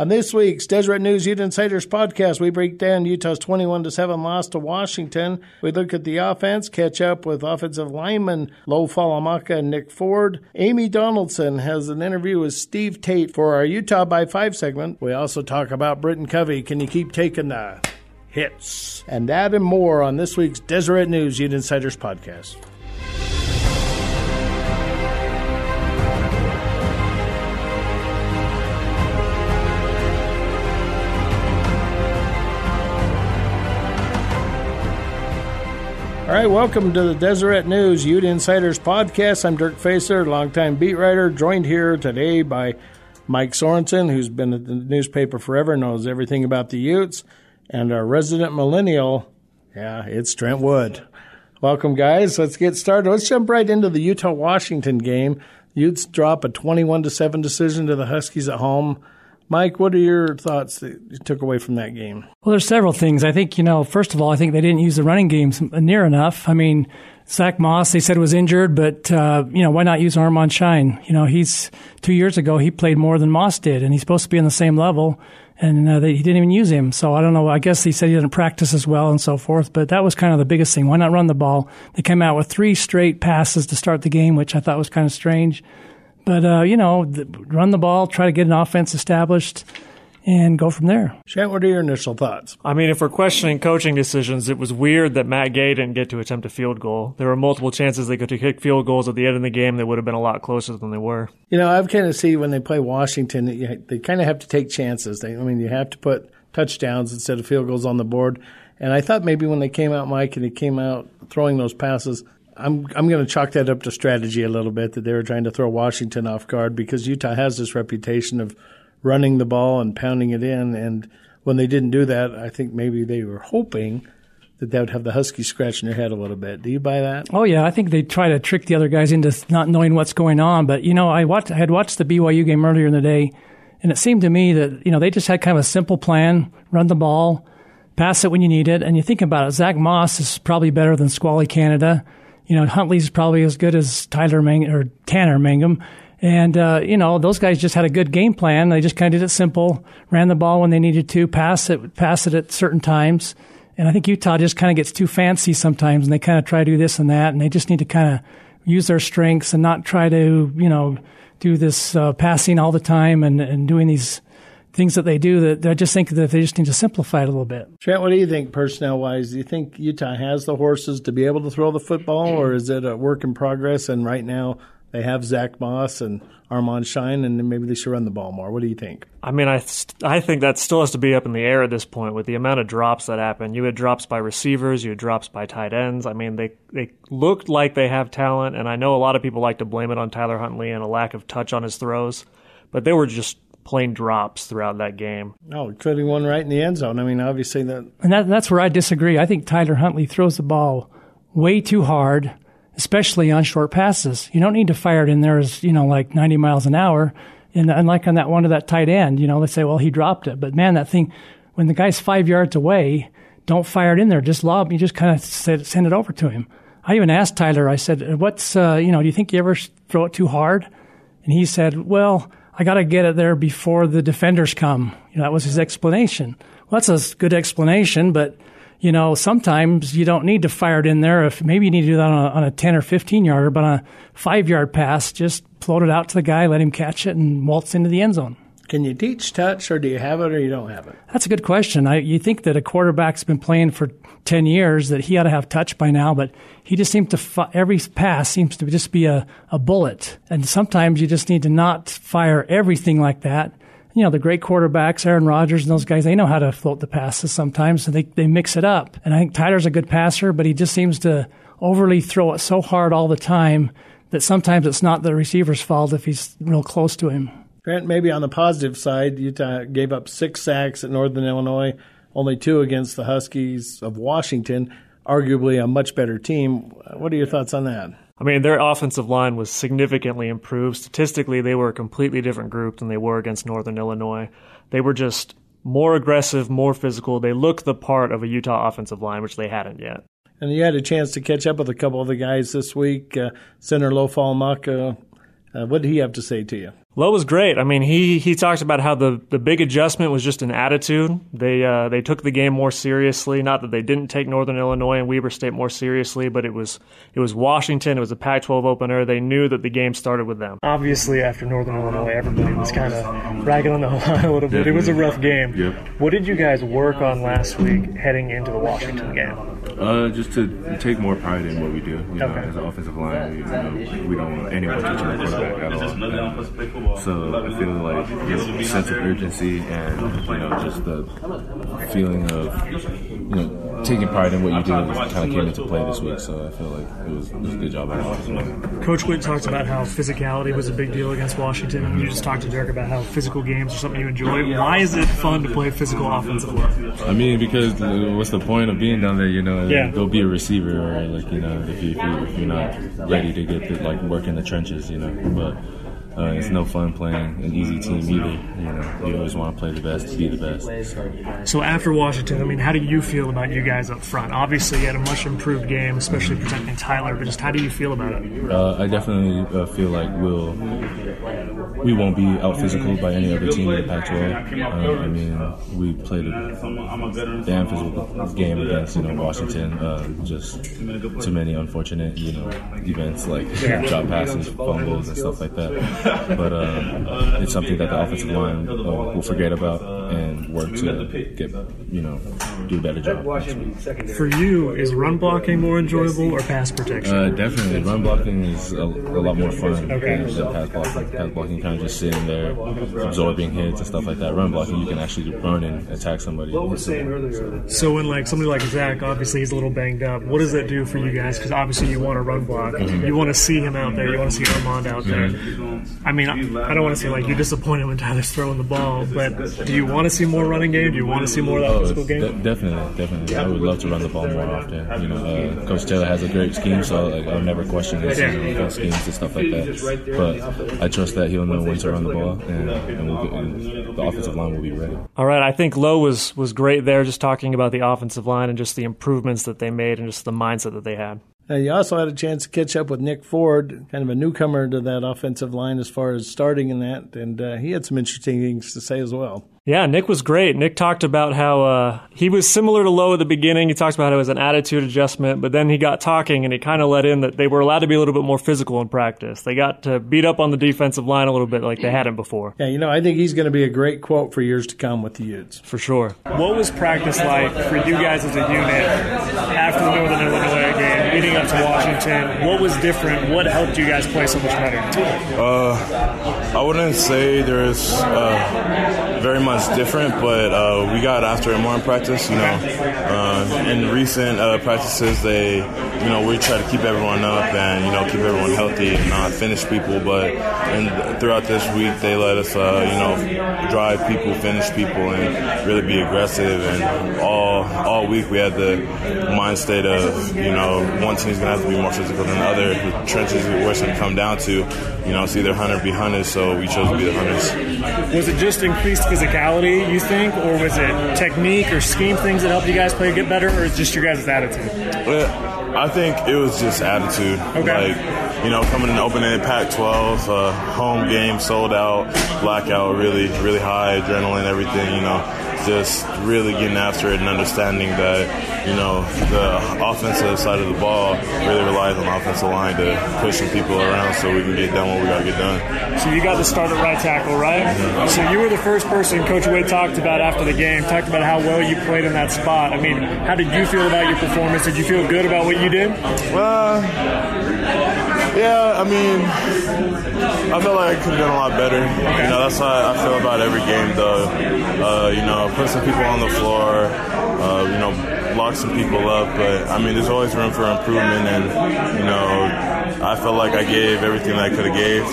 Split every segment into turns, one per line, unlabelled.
On this week's Deseret News Ute Insiders podcast, we break down Utah's 21 7 loss to Washington. We look at the offense, catch up with offensive lineman Lo Falemaka and Nick Ford. Amy Donaldson has an interview with Steve Tate for our Utah by 5 segment. We also talk about Britton Covey. Can you keep taking the hits? And that and more on this week's Deseret News Ute Insiders podcast. All right, welcome to the Deseret News Ute Insiders podcast. I'm Dirk Facer, longtime beat writer, joined here today by Mike Sorensen, who's been at the newspaper forever, knows everything about the Utes, and our resident millennial, yeah, it's Trent Wood. Welcome, guys. Let's get started. Let's jump right into the Utah Washington game. Utes drop a 21 to 7 decision to the Huskies at home. Mike, what are your thoughts that you took away from that game?
Well, there's several things. I think, you know, first of all, I think they didn't use the running games near enough. I mean, Zach Moss, they said was injured, but, uh, you know, why not use Armand Shyne? You know, he's two years ago, he played more than Moss did, and he's supposed to be on the same level, and uh, they, he didn't even use him. So I don't know. I guess he said he didn't practice as well and so forth, but that was kind of the biggest thing. Why not run the ball? They came out with three straight passes to start the game, which I thought was kind of strange. But, uh, you know, the, run the ball, try to get an offense established and go from there.
Shant, what are your initial thoughts?
I mean, if we're questioning coaching decisions, it was weird that Matt Gay didn't get to attempt a field goal. There were multiple chances they could kick field goals at the end of the game that would have been a lot closer than they were.
You know, I've kind of see when they play Washington, that they kind of have to take chances. They, I mean, you have to put touchdowns instead of field goals on the board. And I thought maybe when they came out, Mike, and they came out throwing those passes, I'm I'm going to chalk that up to strategy a little bit that they were trying to throw Washington off guard because Utah has this reputation of running the ball and pounding it in. And when they didn't do that, I think maybe they were hoping that that would have the Huskies scratching their head a little bit. Do you buy that?
Oh yeah, I think they try to trick the other guys into not knowing what's going on. But you know, I watched, I had watched the BYU game earlier in the day, and it seemed to me that you know they just had kind of a simple plan: run the ball, pass it when you need it. And you think about it, Zach Moss is probably better than Squally Canada. You know, Huntley's probably as good as Tyler Mang- or Tanner Mangum. And, uh, you know, those guys just had a good game plan. They just kind of did it simple, ran the ball when they needed to, pass it, pass it at certain times. And I think Utah just kind of gets too fancy sometimes and they kind of try to do this and that. And they just need to kind of use their strengths and not try to, you know, do this uh, passing all the time and, and doing these things that they do that I just think that they just need to simplify it a little bit.
Trent, what do you think personnel wise? Do you think Utah has the horses to be able to throw the football or is it a work in progress and right now they have Zach Moss and Armand Shyne, and maybe they should run the ball more. What do you think?
I mean, I I think that still has to be up in the air at this point with the amount of drops that happen. You had drops by receivers, you had drops by tight ends. I mean, they they looked like they have talent, and I know a lot of people like to blame it on Tyler Huntley and a lack of touch on his throws, but they were just plain drops throughout that game.
Oh, including one right in the end zone. I mean, obviously that.
And that, that's where I disagree. I think Tyler Huntley throws the ball way too hard especially on short passes. You don't need to fire it in there as, you know, like 90 miles an hour. And, and like on that one to that tight end, you know, they say, well, he dropped it. But man, that thing, when the guy's five yards away, don't fire it in there. Just lob, you just kind of send it over to him. I even asked Tyler, I said, what's, uh, you know, do you think you ever throw it too hard? And he said, well, I got to get it there before the defenders come. You know, that was his explanation. Well, that's a good explanation, but you know, sometimes you don't need to fire it in there. If maybe you need to do that on a, on a 10 or 15 yarder, but on a five yard pass, just float it out to the guy, let him catch it, and waltz into the end zone.
Can you teach touch, or do you have it, or you don't have it?
That's a good question. I, you think that a quarterback's been playing for 10 years, that he ought to have touch by now, but he just seems to, fi- every pass seems to just be a, a bullet. And sometimes you just need to not fire everything like that you know, the great quarterbacks, Aaron Rodgers and those guys, they know how to float the passes sometimes, so they, they mix it up. And I think Tyler's a good passer, but he just seems to overly throw it so hard all the time that sometimes it's not the receiver's fault if he's real close to him.
Grant, maybe on the positive side, Utah gave up six sacks at Northern Illinois, only two against the Huskies of Washington, arguably a much better team. What are your thoughts on that?
I mean, their offensive line was significantly improved. Statistically, they were a completely different group than they were against Northern Illinois. They were just more aggressive, more physical. They looked the part of a Utah offensive line, which they hadn't yet.
And you had a chance to catch up with a couple of the guys this week. Uh, Center Lo Falemaka Uh, what did he have to say to you?
Lo was great. I mean, he he talked about how the, the big adjustment was just an attitude. They uh, they took the game more seriously. Not that they didn't take Northern Illinois and Weber State more seriously, but it was it was Washington. It was a Pac-12 opener. They knew that the game started with them.
Obviously, after Northern Illinois, everybody was kind of ragging on the line a little bit. It was a rough game.
Yep.
What did you guys work on last week heading into the Washington game?
Uh, just to take more pride in what we do. You know,
Okay.
as an offensive line, we, you know, we don't want anyone touching the quarterback at all. And so I feel like you know, sense of urgency and you know just the feeling of you know taking pride in what you do kind of came into play this week. So I feel like it was, it was a good job by the.
Coach Witt talked about how physicality was a big deal against Washington, and you just talked to Derek about how physical games are something you enjoy. Why is it fun to play physical offensive line?
I mean, because uh, what's the point of being down there? You know,
Yeah.
go be a receiver, or like you know, if, you, if, you, if you're not ready to get the, like work in the trenches, you know. But uh, it's no fun playing an easy team either. You know, you always want to play the best, be the best. So,
So after Washington, I mean, how do you feel about you guys up front? Obviously, you had a much improved game, especially protecting Tyler. But just how do you feel about it?
uh, I definitely uh, feel like we'll we won't be out physical by any other team in the Pac-12. Uh, I mean, we played a damn physical game against you know Washington. Uh, just too many unfortunate you know events like drop passes, fumbles, and stuff like that. But uh, it's something that the offensive line uh, will forget about and work to get you know do a better job.
For you, is run blocking more enjoyable or pass protection?
Uh, definitely, run blocking is a, a lot more fun
Okay.
than than pass blocking. Pass blocking, kind of just sitting there, absorbing hits and stuff like that. Run blocking, you can actually run and attack somebody. and hit somebody.
So when like somebody like Zach, obviously he's a little banged up. What does that do for you guys? Because obviously you want to run block, mm-hmm. you want to see him out there, you want to see Armand out there. Mm-hmm. I mean, I, I don't want to say like you're disappointed when Tyler's throwing the ball, but do you want to see more running game? Do you want to see more of that
Oh,
physical game?
de- definitely, definitely. I would love to run the ball more often. You know, uh, Coach Taylor has a great scheme, so like, I'll never question his
Yeah.
schemes and stuff like that. But I trust that he'll know when to run the ball, and, and, we'll get, and the offensive line will be ready.
All right, I think Lo was was great there, just talking about the offensive line and just the improvements that they made and just the mindset that they had.
Uh, you also had a chance to catch up with Nick Ford, kind of a newcomer to that offensive line as far as starting in that, and uh, he had some interesting things to say as well.
Yeah, Nick was great. Nick talked about how uh, he was similar to Lo at the beginning. He talked about how it was an attitude adjustment, but then he got talking and he kind of let in that they were allowed to be a little bit more physical in practice. They got to beat up on the defensive line a little bit like they hadn't before,
Yeah, you know, I think he's going to be a great quote for years to come with the Utes.
for sure.
What was practice like for you guys as a unit after the Northern Illinois game, leading up to Washington? What was different? What helped you guys play so much better?
Uh, I wouldn't say there's uh, very much different, but uh, we got after it more in practice. You know, uh, in recent uh, practices, they, you know, we try to keep everyone up and you know keep everyone healthy and not finish people. But and throughout this week, they let us, uh, you know, drive people, finish people, and really be aggressive. And all all week we had the mind state of, you know, one team's gonna have to be more physical than the other. The trenches where it's gonna come down to. You know, it's either hunter be hunters, so we chose to be the hunters.
Was it just increased physicality, you think, or was it technique or scheme things that helped you guys play get better, or is just your guys' attitude?
But I think it was just attitude.
Okay.
Like, you know, coming in opening Pac-12, uh, home game sold out, blackout, really, really high adrenaline, everything. You know, just really getting after it and understanding that you know the offensive side of the ball really relies on the offensive line to push some people around so we can get done what we got to get done.
So you got to start at right tackle, right? So you were the first person Coach Wade talked about after the game, talked about how well you played in that spot. I mean, how did you feel about your performance? Did you feel good about what you did?
Uh, yeah, I mean, I feel like I could have done a lot better. You know, that's how I feel about every game, though. Uh, you know, put some people on the floor, uh, you know, lock some people up. But, I mean, there's always room for improvement. And, you know, I felt like I gave everything that I could have gave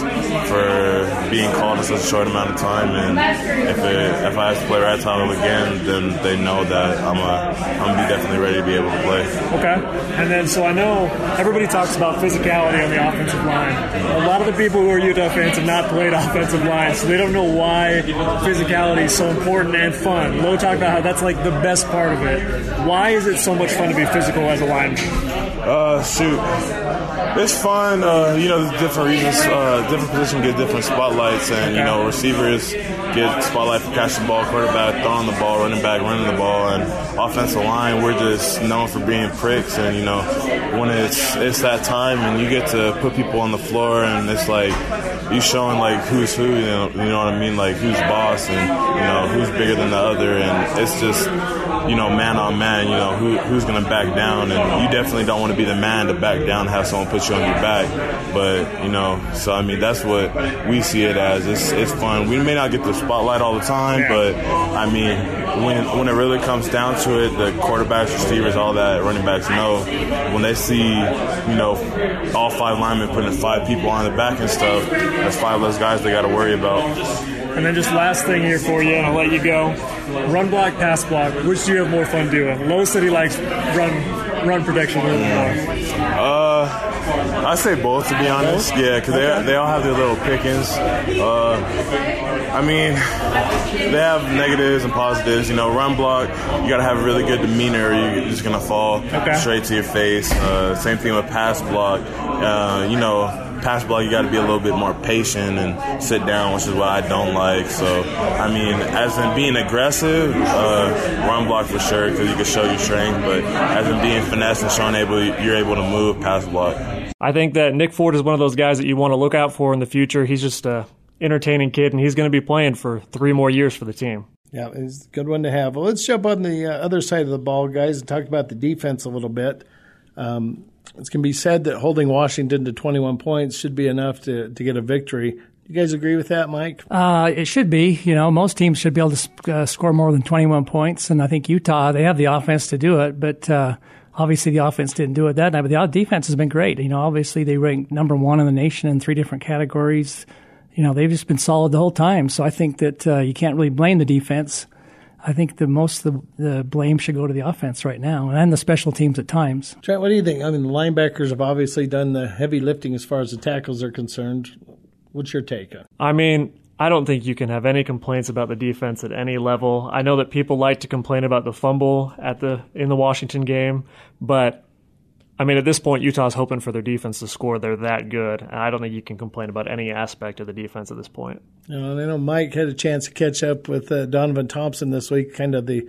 for being called in such a short amount of time. And if, it, if I have to play right tackle again, then they know that I'm, a, I'm to be definitely ready to be able to play.
Okay. And then, so I know everybody talks about physicality on the offensive line. A lot of the people who are Utah fans have not played offensive line, so they don't know why physicality is so important and fun. Lo talked about how that's like the best part of it. Why is it so much fun to be physical as a lineman?
Uh, shoot. It's fun. Uh, you know, different reasons, uh, different positions get different spotlights, and you know, receivers get spotlight for catching the ball, quarterback throwing the ball, running back running the ball, and offensive line we're just known for being pricks. And you know, when it's it's that time and you get to put people on the floor, and it's like you showing like who's who, you know, you know what I mean, like who's boss, and you know who's bigger than the other, and it's just you know man on man, you know who who's gonna back down, and you definitely don't want to be the man to back down, and have someone put you on your back, but you know, so I mean that's what we see it as. It's it's fun. We may not get the spotlight all the time, but I mean when when it really comes down to it, the quarterbacks, receivers, all that, running backs know when they see you know all five linemen putting five people on the back and stuff. That's five less guys they got to worry about.
And then just last thing here for you, and I'll let you go. Run block, pass block. Which do you have more fun doing? Low City likes run run protection a little more.
Uh, I say both to be honest. Yeah, because they they all have their little pickings. Uh, I mean, they have negatives and positives. You know, run block, you got to have a really good demeanor. or You're just gonna fall
Okay.
straight to your face. Uh, same thing with pass block. Uh, you know, pass block, you got to be a little bit more patient and sit down, which is what I don't like. So, I mean, as in being aggressive, uh, run block for sure because you can show your strength. But as in being finesse and showing able you're able to move, pass block.
I think that Nick Ford is one of those guys that you want to look out for in the future. He's just a entertaining kid, and he's going to be playing for three more years for the team.
Yeah, it's a good one to have. Well, let's jump on the uh, other side of the ball, guys, and talk about the defense a little bit. Um, it can be said that holding Washington to 21 points should be enough to, to get a victory. You guys agree with that, Mike?
Uh, it should be. You know, most teams should be able to uh, score more than 21 points, and I think Utah they have the offense to do it, but uh, obviously the offense didn't do it that night. But the defense has been great. You know, obviously they ranked number one in the nation in three different categories. You know, they've just been solid the whole time. So I think that uh, you can't really blame the defense. I think the most of the, the blame should go to the offense right now and the special teams at times.
Trent, what do you think? I mean, the linebackers have obviously done the heavy lifting as far as the tackles are concerned. What's your take on? it?
I mean, I don't think you can have any complaints about the defense at any level. I know that people like to complain about the fumble at the in the Washington game, but I mean, at this point, Utah's hoping for their defense to score. They're that good, and I don't think you can complain about any aspect of the defense at this point.
You know, I know Mike had a chance to catch up with uh, Donovan Thompson this week, kind of the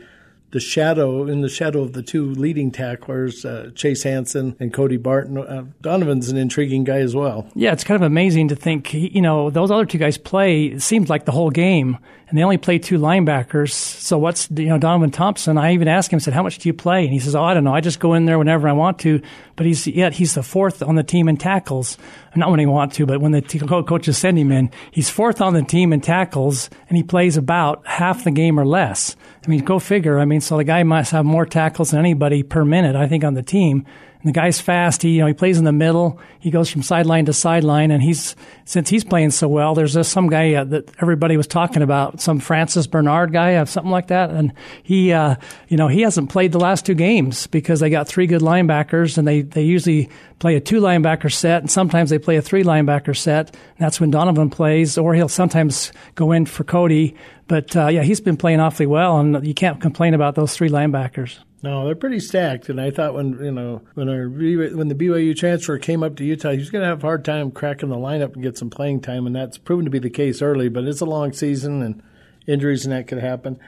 the shadow in the shadow of the two leading tacklers, uh, Chase Hansen and Cody Barton. Uh, Donovan's an intriguing guy as well.
Yeah, it's kind of amazing to think, you know, those other two guys play, it seems like the whole game, and they only play two linebackers. So what's, you know, Donovan Thompson, I even asked him, I said, how much do you play? And he says, oh, I don't know. I just go in there whenever I want to. But he's, yet he's the fourth on the team in tackles. Not when he want to, but when the t- co- coaches send him in. He's fourth on the team in tackles, and he plays about half the game or less. I mean, go figure. I mean, so the guy must have more tackles than anybody per minute, I think, on the team. And the guy's fast. He, you know, he plays in the middle. He goes from sideline to sideline, and he's since he's playing so well. There's uh, some guy uh, that everybody was talking about, some Francis Bernard guy, uh, something like that, and he, uh, you know, he hasn't played the last two games because they got three good linebackers, and they they usually play a two linebacker set, and sometimes they play a three linebacker set. And that's when Donovan plays, or he'll sometimes go in for Cody. But uh, yeah, he's been playing awfully well, and you can't complain about those three linebackers.
No, they're pretty stacked, and I thought when you know when our when the BYU transfer came up to Utah, he's going to have a hard time cracking the lineup and get some playing time, and that's proven to be the case early. But it's a long season, and injuries and that could happen.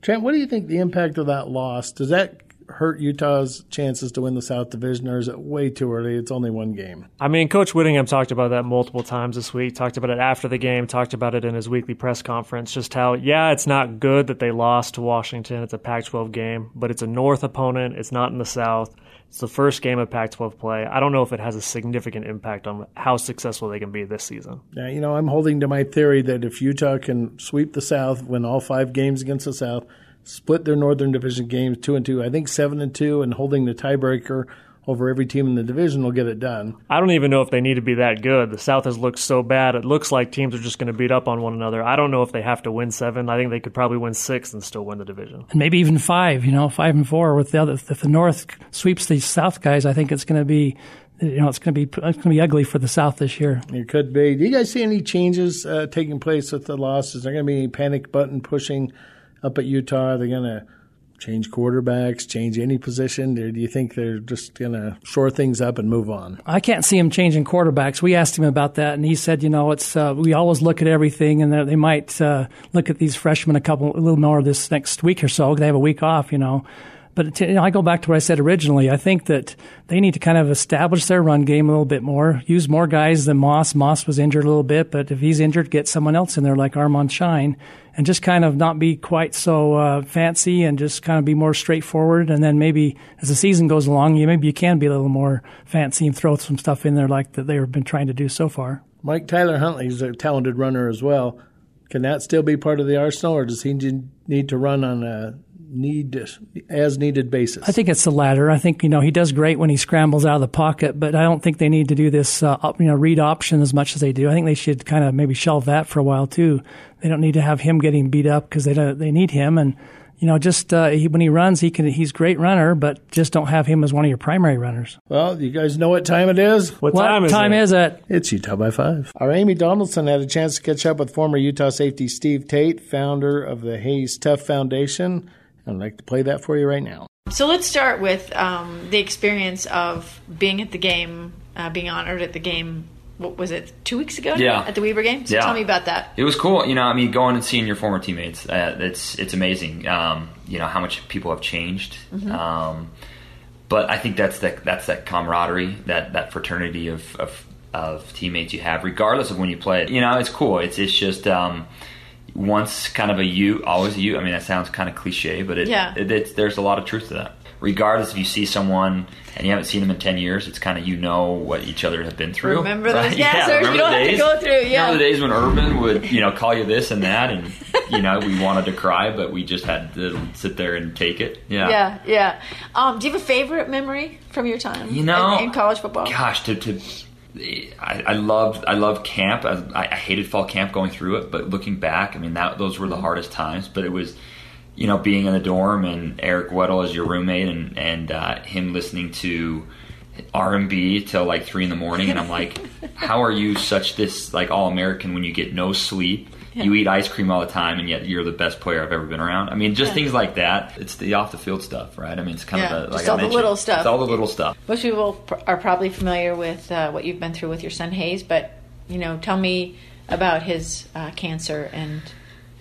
Trent, what do you think the impact of that loss does that hurt Utah's chances to win the South Division, or is it way too early? It's only one game.
I mean, Coach Whittingham talked about that multiple times this week. Talked about it after the game. Talked about it in his weekly press conference. Just how, yeah, it's not good that they lost to Washington. It's a Pac-12 game, but it's a North opponent. It's not in the South. It's the first game of Pac-12 play. I don't know if it has a significant impact on how successful they can be this season.
Yeah, you know, I'm holding to my theory that if Utah can sweep the South, win all five games against the South, split their Northern Division games two and two, I think seven and two, and holding the tiebreaker over every team in the division will get it done.
I don't even know if they need to be that good. The South has looked so bad. It looks like teams are just going to beat up on one another. I don't know if they have to win seven. I think they could probably win six and still win the division.
and maybe even five. You know, five and four with the other. If the North sweeps the South guys, I think it's going to be, you know, it's going to be it's going to be ugly for the South this year.
It could be. Do you guys see any changes uh, taking place with the loss? Is there going to be any panic button pushing up at Utah? Are they going to change quarterbacks, change any position? Or do you think they're just going to shore things up and move on?
I can't see him changing quarterbacks. We asked him about that, and he said, you know, it's uh, we always look at everything, and they might uh, look at these freshmen a couple, a little more this next week or so. They have a week off, you know. But you know, I go back to what I said originally. I think that they need to kind of establish their run game a little bit more, use more guys than Moss. Moss was injured a little bit, but if he's injured, get someone else in there like Armand Shyne and just kind of not be quite so uh, fancy and just kind of be more straightforward. And then maybe as the season goes along, you maybe you can be a little more fancy and throw some stuff in there like that they've been trying to do so far.
Mike Tyler Huntley is a talented runner as well. Can that still be part of the arsenal, or does he need to run on a need as needed basis?
I think it's the latter. I think you know he does great when he scrambles out of the pocket, but I don't think they need to do this uh, you know read option as much as they do. I think they should kind of maybe shelve that for a while too. They don't need to have him getting beat up because they don't, they need him and. You know, just uh, he, when he runs, he can. He's a great runner, but just don't have him as one of your primary runners.
Well, you guys know what time it is.
What,
what
time is
time
it?
is it?
It's Utah by five. Our Amy Donaldson had a chance to catch up with former Utah safety Steve Tate, founder of the Hayes Tough Foundation. I'd like to play that for you right now.
So let's start with um, the experience of being at the game, uh, being honored at the game. What was it? Two weeks ago?
Yeah.
At the Weber game. So
Yeah.
tell me about that.
It was cool, you know. I mean, going and seeing your former teammates, uh, it's it's amazing. Um, you know how much people have changed. Um, but I think that's that that's that camaraderie, that that fraternity of, of of teammates you have, regardless of when you play. You know, it's cool. It's it's just um, once kind of a you, always a you. I mean, that sounds kind of cliche, but it,
Yeah.
it, it's, there's a lot of truth to that. Regardless if you see someone and you haven't seen them in ten years, it's kind of you know what each other have been through.
Remember those-
right?
yeah, so you
remember
don't
the
have to
days?
go through, yeah.
Remember the days when Urban would, you know, call you this and that, and you know, we wanted to cry, but we just had to sit there and take it. Yeah.
Yeah, yeah. Um, do you have a favorite memory from your time?
You know,
in, in college football.
Gosh, to, to I, I loved I loved camp. I, I hated fall camp going through it, but looking back, I mean that those were the hardest times. But it was, you know, being in the dorm and Eric Weddle as your roommate, and and uh, him listening to R and B till like three in the morning, and I'm like, how are you such this like all American when you get no sleep? You eat ice cream all the time, and yet you're the best player I've ever been around. I mean, just
Yeah.
things like that. It's the off the field stuff, right? I mean, it's kind
Yeah,
of
just
like
all the little stuff.
It's all the little stuff.
Most people pr- are probably familiar with uh, what you've been through with your son Hayes, but you know, tell me about his uh, cancer. And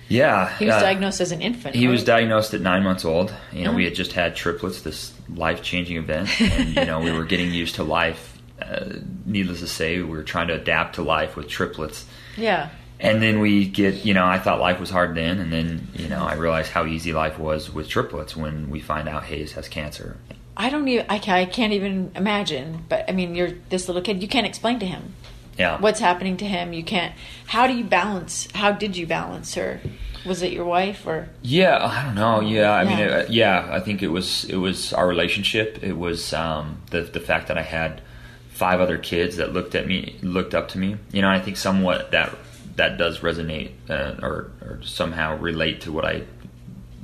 Yeah,
he was
uh,
diagnosed as an infant.
He was diagnosed at nine months old. You know,
Uh-huh.
we had just had triplets, this life changing event, and you know, we were getting used to life. Uh, needless to say, we were trying to adapt to life with triplets.
Yeah.
And then we get, you know, I thought life was hard then, and then, you know, I realized how easy life was with triplets when we find out Hayes has cancer.
I don't even. I, ca- I can't even imagine. But I mean, you're this little kid. You can't explain to him
Yeah.
what's happening to him. You can't. How do you balance? How did you balance her? Was it your wife or?
Yeah, I don't know. Yeah, I mean,
Yeah.
uh, yeah, I think it was it was our relationship. It was um, the the fact that I had five other kids that looked at me, looked up to me. You know, I think somewhat that that does resonate uh, or or somehow relate to what I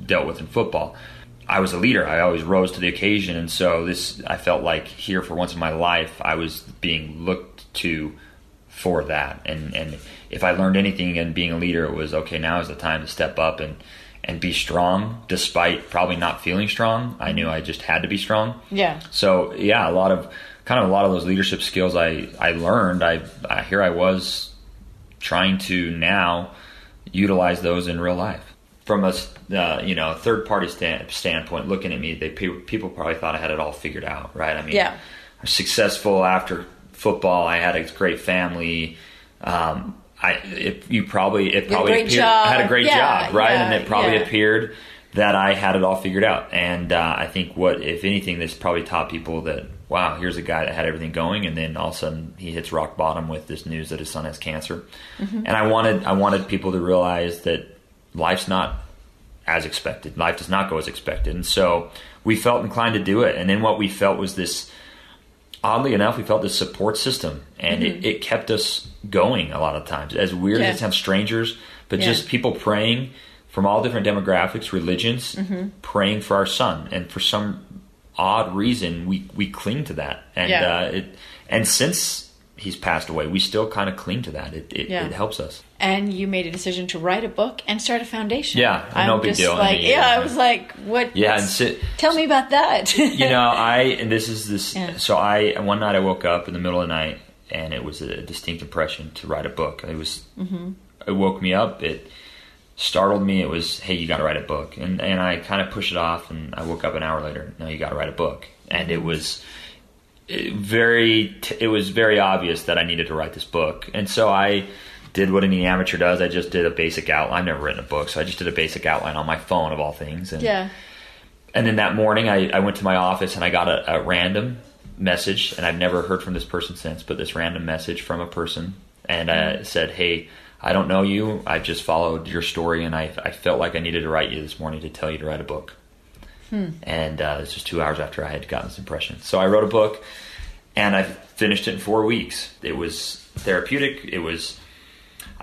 dealt with in football. I was a leader. I always rose to the occasion, and so this I felt like here for once in my life I was being looked to for that. And and if I learned anything in being a leader, it was okay. Now is the time to step up and and be strong, despite probably not feeling strong. I knew I just had to be strong.
Yeah.
So yeah, a lot of kind of a lot of those leadership skills I I learned. I, I here I was trying to now utilize those in real life. From a uh, you know third party stand, standpoint, looking at me, they people probably thought I had it all figured out, right? I mean,
Yeah.
I was successful after football. I had a great family. Um, I it, you probably it
a
probably
great
appeared, I had a great
Yeah,
job, right?
yeah,
and it probably
yeah.
appeared that I had it all figured out. And uh, I think what, if anything, this probably taught people that wow, here's a guy that had everything going, and then all of a sudden he hits rock bottom with this news that his son has cancer.
Mm-hmm.
And I wanted I wanted people to realize that life's not as expected. Life does not go as expected, and so we felt inclined to do it. And then what we felt was this. Oddly enough, we felt this support system, and it, it kept us going a lot of times. As weird
Mm-hmm. Yeah.
as it sounds, strangers, but
Yeah.
just people praying from all different demographics, religions,
Mm-hmm.
praying for our son, and for some odd reason, we we cling to that, and
Yeah.
uh, it and since he's passed away, we still kind of cling to that. It it, it helps us.
And you made a decision to write a book and start a foundation.
Yeah,
I'm
no big
just
deal. I
Like,
mean,
yeah, I was like, what?
Yeah, and sit,
tell me about that.
you know, I and this is this.
Yeah.
So I one night I woke up in the middle of the night and it was a distinct impression to write a book. It was mm-hmm. it woke me up. It startled me. It was hey, you got to write a book, and and I kind of pushed it off. And I woke up an hour later. No, you got to write a book, and it was it very. It was very obvious that I needed to write this book, and so I. Did what any amateur does. I just did a basic outline. I've never written a book, so I just did a basic outline on my phone of all things. And
yeah.
and then that morning, I, I went to my office and I got a, a random message, and I've never heard from this person since, but this random message from a person, and uh, said, "Hey, I don't know you. I just followed your story, and I, I felt like I needed to write you this morning to tell you to write a book." Hmm. And uh, this was two hours after I had gotten this impression. So I wrote a book, and I finished it in four weeks. It was therapeutic. It was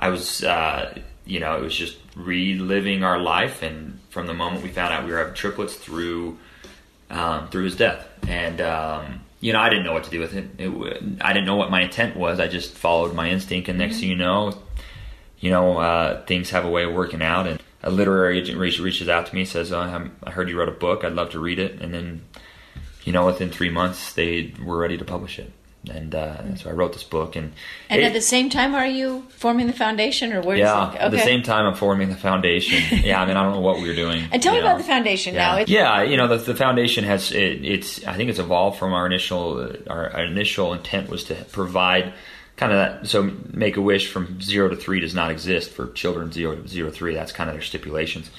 I was, uh, you know, it was just reliving our life, and from the moment we found out we were having triplets through um, through his death, and um, you know, I didn't know what to do with it. it. I didn't know what my intent was. I just followed my instinct, and next thing you know, you know, uh, things have a way of working out. And a literary agent reach, reaches out to me, says, oh, I'm, "I heard you wrote a book. I'd love to read it." And then, you know, within three months, they were ready to publish it. And uh, so I wrote this book, and
And
it-
at the same time, are you forming the foundation, or where?
yeah,
it?
at the same time I'm forming the foundation. yeah, I mean I don't know what we were doing.
And tell me
you
about the foundation
yeah.
now. It,
yeah, you know the, the foundation has it, it's I think it's evolved from our initial uh, our, our initial intent was to provide kind of that so make a wish from zero to three does not exist for children zero to zero three. That's kind of their stipulations.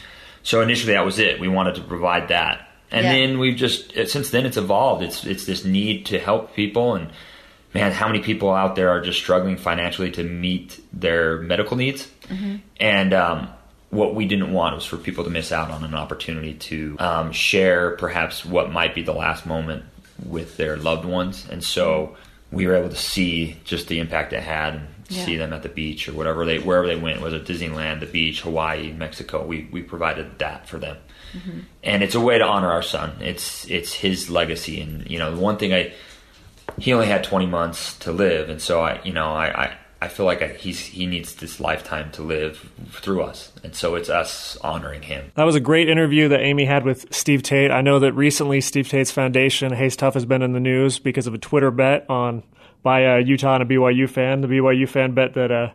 So initially that was it. We wanted to provide that, and
Yeah.
then we've just uh, since then it's evolved. It's it's this need to help people and man, how many people out there are just struggling financially to meet their medical needs? And um, what we didn't want was for people to miss out on an opportunity to um, share perhaps what might be the last moment with their loved ones. And so we were able to see just the impact it had and
Yeah.
see them at the beach or whatever they wherever they went, was it Disneyland, the beach, Hawaii, Mexico. We we provided that for them. And it's a way to honor our son. It's it's his legacy and you know, the one thing I he only had 20 months to live, and so I, you know, I, I, I feel like I, he's he needs this lifetime to live through us, and so it's us honoring him.
That was a great interview that Amy had with Steve Tate. I know that recently Steve Tate's foundation, Hayes Tough, has been in the news because of a Twitter bet on by a Utah and a BYU fan. The BYU fan bet that uh,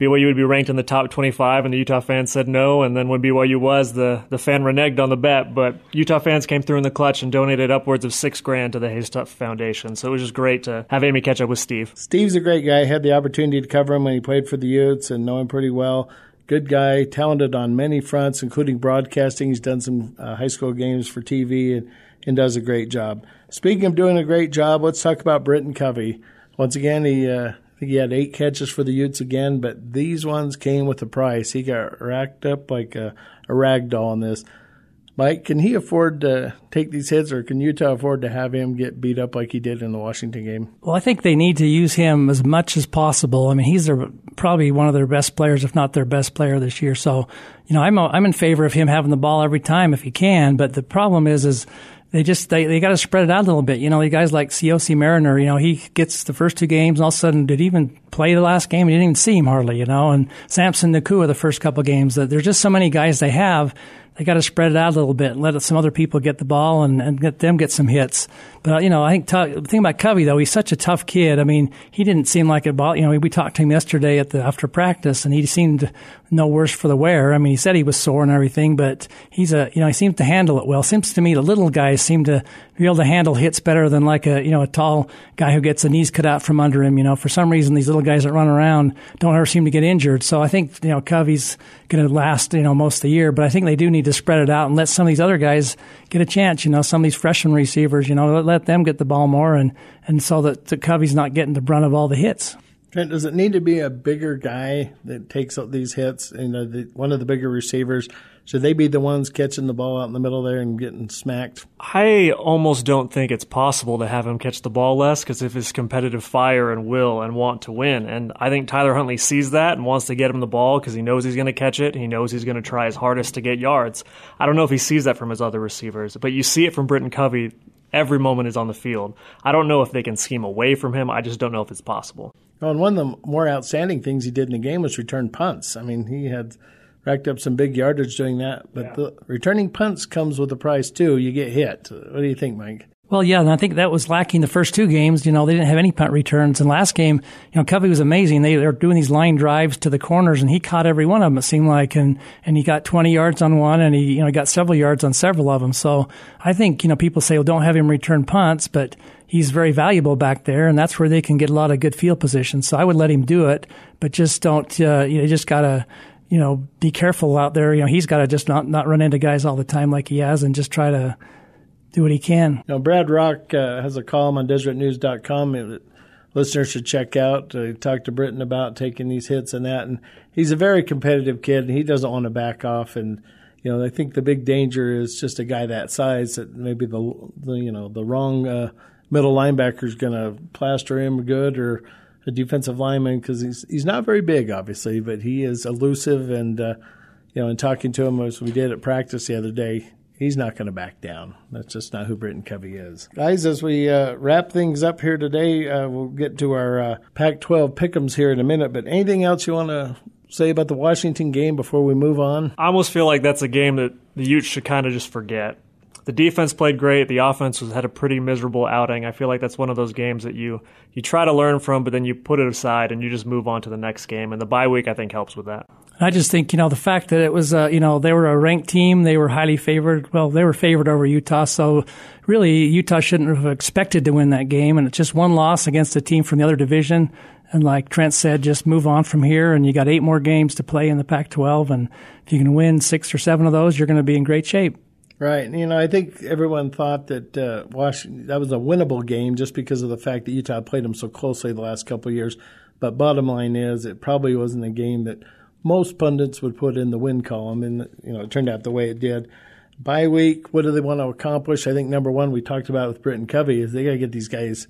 BYU would be ranked in the top 25, and the Utah fans said no. And then when BYU was, the, the fan reneged on the bet. But Utah fans came through in the clutch and donated upwards of six grand to the Hayes Tough Foundation. So it was just great to have Amy catch up with Steve.
Steve's a great guy. I had the opportunity to cover him when he played for the Utes and know him pretty well. Good guy, talented on many fronts, including broadcasting. He's done some uh, high school games for TV and, and does a great job. Speaking of doing a great job, let's talk about Britton Covey. Once again, he uh, Think he had eight catches for the Utes again, but these ones came with a price. He got racked up like a, a rag doll on this. Mike, can he afford to take these hits, or can Utah afford to have him get beat up like he did in the Washington game?
Well, I think they need to use him as much as possible. I mean, he's their, probably one of their best players, if not their best player this year. So, you know, I'm I'm in favor of him having the ball every time if he can. But the problem is, is they just they, they got to spread it out a little bit. You know, the guys like Siaosi Mariner, you know, he gets the first two games, and all of a sudden, did he even play the last game? You didn't even see him hardly, you know. And Samson Nacua the first couple games. That there's just so many guys they have. They got to spread it out a little bit and let some other people get the ball and, and get them get some hits. But you know, I think t- the thing about Covey though, he's such a tough kid. I mean, he didn't seem like it. Ball, you know, we talked to him yesterday at the after practice, and he seemed no worse for the wear. I mean, he said he was sore and everything, but he's a you know he seems to handle it well. Seems to me the little guys seem to be able to handle hits better than like a you know a tall guy who gets the knees cut out from under him. You know, for some reason these little guys that run around don't ever seem to get injured. So I think you know Covey's going to last you know most of the year, but I think they do need to spread it out and let some of these other guys get a chance. You know, some of these freshman receivers, you know, let, let them get the ball more, and and so that the Covey's not getting the brunt of all the hits.
Trent, does it need to be a bigger guy that takes up these hits? You know, the, one of the bigger receivers. Should they be the ones catching the ball out in the middle there and getting smacked?
I almost don't think it's possible to have him catch the ball less because of his competitive fire and will and want to win. And I think Tyler Huntley sees that and wants to get him the ball because he knows he's going to catch it. He knows he's going to try his hardest to get yards. I don't know if he sees that from his other receivers, but you see it from Britton Covey every moment is on the field. I don't know if they can scheme away from him. I just don't know if it's possible.
Well, and one of the more outstanding things he did in the game was return punts. I mean, he had racked up some big yardage doing that, but yeah. the returning punts comes with a price too. You get hit. What do you think, Mike?
Well, yeah, and I think that was lacking the first two games. You know, they didn't have any punt returns. And last game, you know, Covey was amazing. They, they were doing these line drives to the corners, and he caught every one of them. It seemed like, and and he got 20 yards on one, and he you know got several yards on several of them. So I think you know people say, well, don't have him return punts, but he's very valuable back there, and that's where they can get a lot of good field position. So I would let him do it, but just don't. Uh, you know, just gotta you know be careful out there. You know, he's got to just not not run into guys all the time like he has, and just try to do what he can.
Now, Brad Rock uh, has a column on DeseretNews.com that listeners should check out. Uh, he talked to Britton about taking these hits and that, and he's a very competitive kid, and he doesn't want to back off. And you know, I think the big danger is just a guy that size that maybe the, the you know the wrong uh, middle linebacker is going to plaster him good or a defensive lineman because he's he's not very big, obviously, but he is elusive and. Uh, you know, in talking to him as we did at practice the other day, he's not going to back down. That's just not who Britton Covey is. Guys, as we uh, wrap things up here today, uh, we'll get to our uh, Pac 12 pickums here in a minute. But anything else you want to say about the Washington game before we move on?
I almost feel like that's a game that the Utes should kind of just forget. The defense played great. The offense was, had a pretty miserable outing. I feel like that's one of those games that you you try to learn from, but then you put it aside and you just move on to the next game. And the bye week, I think, helps with that.
I just think, you know, the fact that it was, uh, you know, they were a ranked team, they were highly favored. Well, they were favored over Utah, so really Utah shouldn't have expected to win that game. And it's just one loss against a team from the other division. And like Trent said, just move on from here. And you got eight more games to play in the Pac 12. And if you can win six or seven of those, you're going to be in great shape.
Right. You know, I think everyone thought that uh, Washington, that was a winnable game just because of the fact that Utah played them so closely the last couple of years. But bottom line is, it probably wasn't a game that – most pundits would put in the win column, and you know it turned out the way it did. Bye week, what do they want to accomplish? I think number one we talked about with Britton Covey is they got to get these guys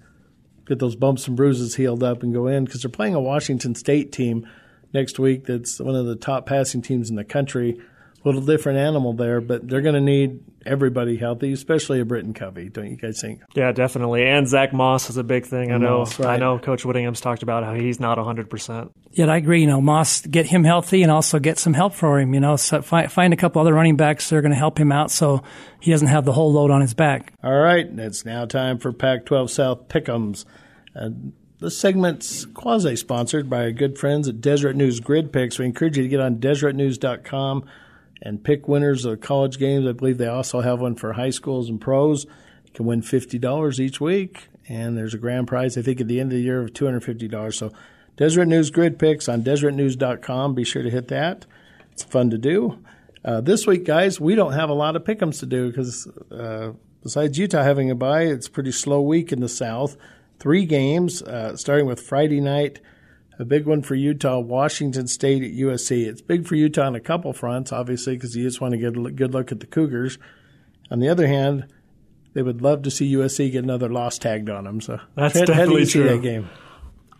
get those bumps and bruises healed up and go in because they're playing a Washington State team next week that's one of the top passing teams in the country little different animal there, but they're going to need everybody healthy, especially a Britton Covey, don't you guys think?
Yeah, definitely. And Zach Moss is a big thing. I know. Moss, right. I know. Coach Whittingham's talked about how he's not hundred percent.
Yeah, I agree. You know, Moss get him healthy and also get some help for him. You know, so find find a couple other running backs that are going to help him out so he doesn't have the whole load on his back.
All right, it's now time for Pac-12 South Pick'ems. Uh, this segment's quasi sponsored by our good friends at Deseret News Grid Picks. We encourage you to get on DeseretNews.com and pick winners of college games. I believe they also have one for high schools and pros. You can win $50 each week, and there's a grand prize, I think, at the end of the year of $250. So, Deseret News Grid Picks on DeseretNews.com. Be sure to hit that. It's fun to do. Uh, this week, guys, we don't have a lot of pick'ems to do because uh, besides Utah having a bye, it's a pretty slow week in the South. Three games, uh, starting with Friday night – a big one for Utah, Washington State at USC. It's big for Utah on a couple fronts, obviously, because you just want to get a good look at the Cougars. On the other hand, they would love to see USC get another loss tagged on them. So
that's how, definitely
how
true.
that game?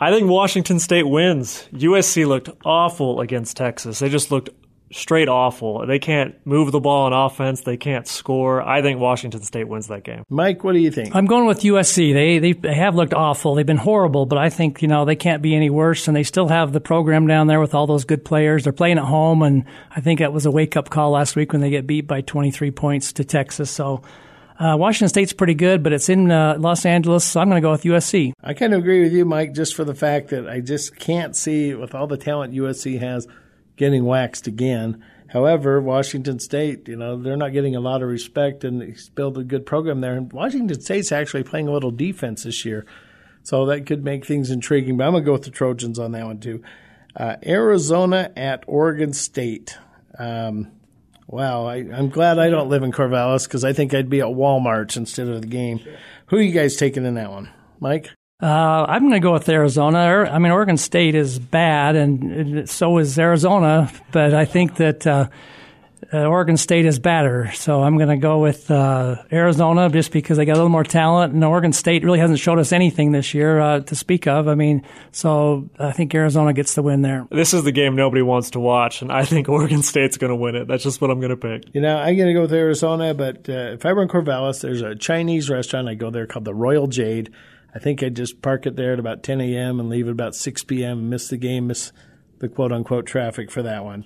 I think Washington State wins. USC looked awful against Texas. They just looked straight awful. They can't move the ball on offense. They can't score. I think Washington State wins that game.
Mike, what do you think?
I'm going with USC. They, they they have looked awful. They've been horrible, but I think you know they can't be any worse. And they still have the program down there with all those good players. They're playing at home, and I think that was a wake up call last week when they get beat by 23 points to Texas. So. Uh, Washington State's pretty good, but it's in uh, Los Angeles, so I'm going to go with USC.
I kind of agree with you, Mike, just for the fact that I just can't see, with all the talent USC has, getting waxed again. However, Washington State, you know, they're not getting a lot of respect, and he's built a good program there. And Washington State's actually playing a little defense this year, so that could make things intriguing. But I'm gonna go with the Trojans on that one too. Uh, Arizona at Oregon State. Um, wow, I, am glad I don't live in Corvallis because I think I'd be at Walmart instead of the game. Who are you guys taking in that one, Mike?
Uh, I'm going to go with Arizona. I mean, Oregon State is bad, and so is Arizona. But I think that uh, uh, Oregon State is better. So I'm going to go with uh, Arizona just because they got a little more talent, and Oregon State really hasn't showed us anything this year uh, to speak of. I mean, so I think Arizona gets the win there.
This is the game nobody wants to watch, and I think Oregon State's going to win it. That's just what I'm going to pick.
You know, I'm going to go with Arizona, but uh, if I were in Corvallis, there's a Chinese restaurant I go there called the Royal Jade. I think I'd just park it there at about 10 a.m. and leave at about 6 p.m. Miss the game, miss the quote unquote traffic for that one.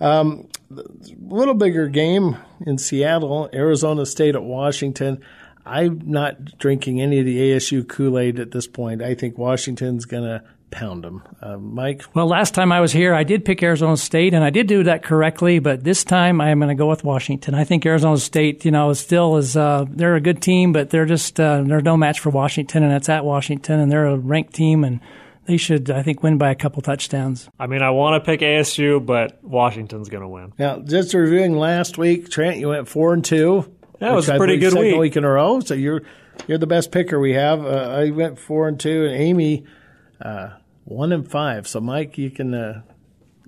Um, a little bigger game in Seattle, Arizona State at Washington. I'm not drinking any of the ASU Kool Aid at this point. I think Washington's going to pound them. Uh, Mike?
Well, last time I was here, I did pick Arizona State, and I did do that correctly, but this time I am going to go with Washington. I think Arizona State, you know, still is, uh, they're a good team, but they're just, uh, they're no match for Washington, and it's at Washington, and they're a ranked team, and they should, I think, win by a couple touchdowns.
I mean, I want to pick ASU, but Washington's going to win.
Now, just reviewing last week, Trent, you went four and two.
That was a pretty good
second
week.
week in a row. So you're you're the best picker we have. Uh, I went four and two, and Amy uh, one and five. So Mike, you can uh,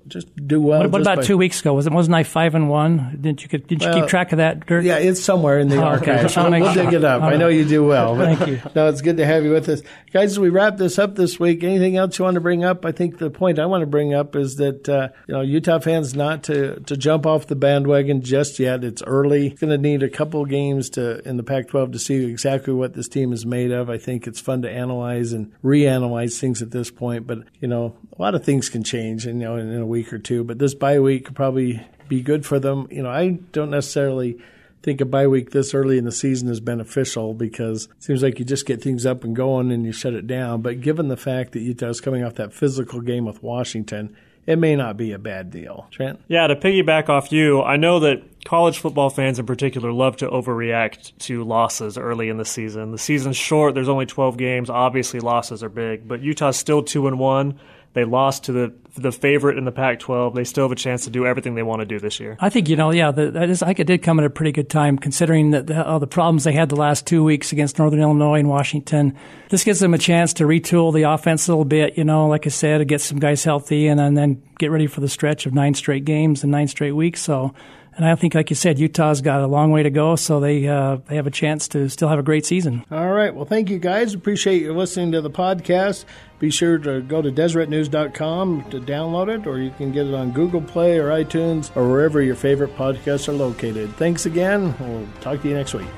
just do well.
What, what about
by-
two weeks ago? Was it wasn't I five and one? Didn't you didn't you
Well,
keep track of that, Dirk?
Yeah, it's somewhere in the
Oh, okay.
archives.
I'll
We'll, we'll dig it up. I know you do well.
Thank you.
No, it's good to have you with us, guys. As we wrap this up this week, anything else you want to bring up? I think the point I want to bring up is that uh, you know Utah fans not to to jump off the bandwagon just yet. It's early. Going to need a couple games to in the Pac-12 to see exactly what this team is made of. I think it's fun to analyze and reanalyze things at this point, but you know a lot of things can change, and you know, in, in a week or two. But this bye week could probably be good for them. You know, I don't necessarily think a bye week this early in the season is beneficial because it seems like you just get things up and going and you shut it down. But given the fact that Utah's coming off that physical game with Washington, it may not be a bad deal. Trent?
Yeah, to piggyback off you, I know that college football fans in particular love to overreact to losses early in the season. The season's short, there's only 12 games. Obviously, losses are big, but Utah's still 2 and 1. They lost to the the favorite in the Pac-12. They still have a chance to do everything they want to do this year.
I think you know, yeah, the, that is. I did come at a pretty good time, considering that the, all the problems they had the last two weeks against Northern Illinois and Washington. This gives them a chance to retool the offense a little bit. You know, like I said, to get some guys healthy and, and then get ready for the stretch of nine straight games and nine straight weeks. So. And I think, like you said, Utah's got a long way to go, so they uh, they have a chance to still have a great season.
All right. Well, thank you guys. Appreciate you listening to the podcast. Be sure to go to DeseretNews.com to download it, or you can get it on Google Play or iTunes or wherever your favorite podcasts are located. Thanks again. We'll talk to you next week.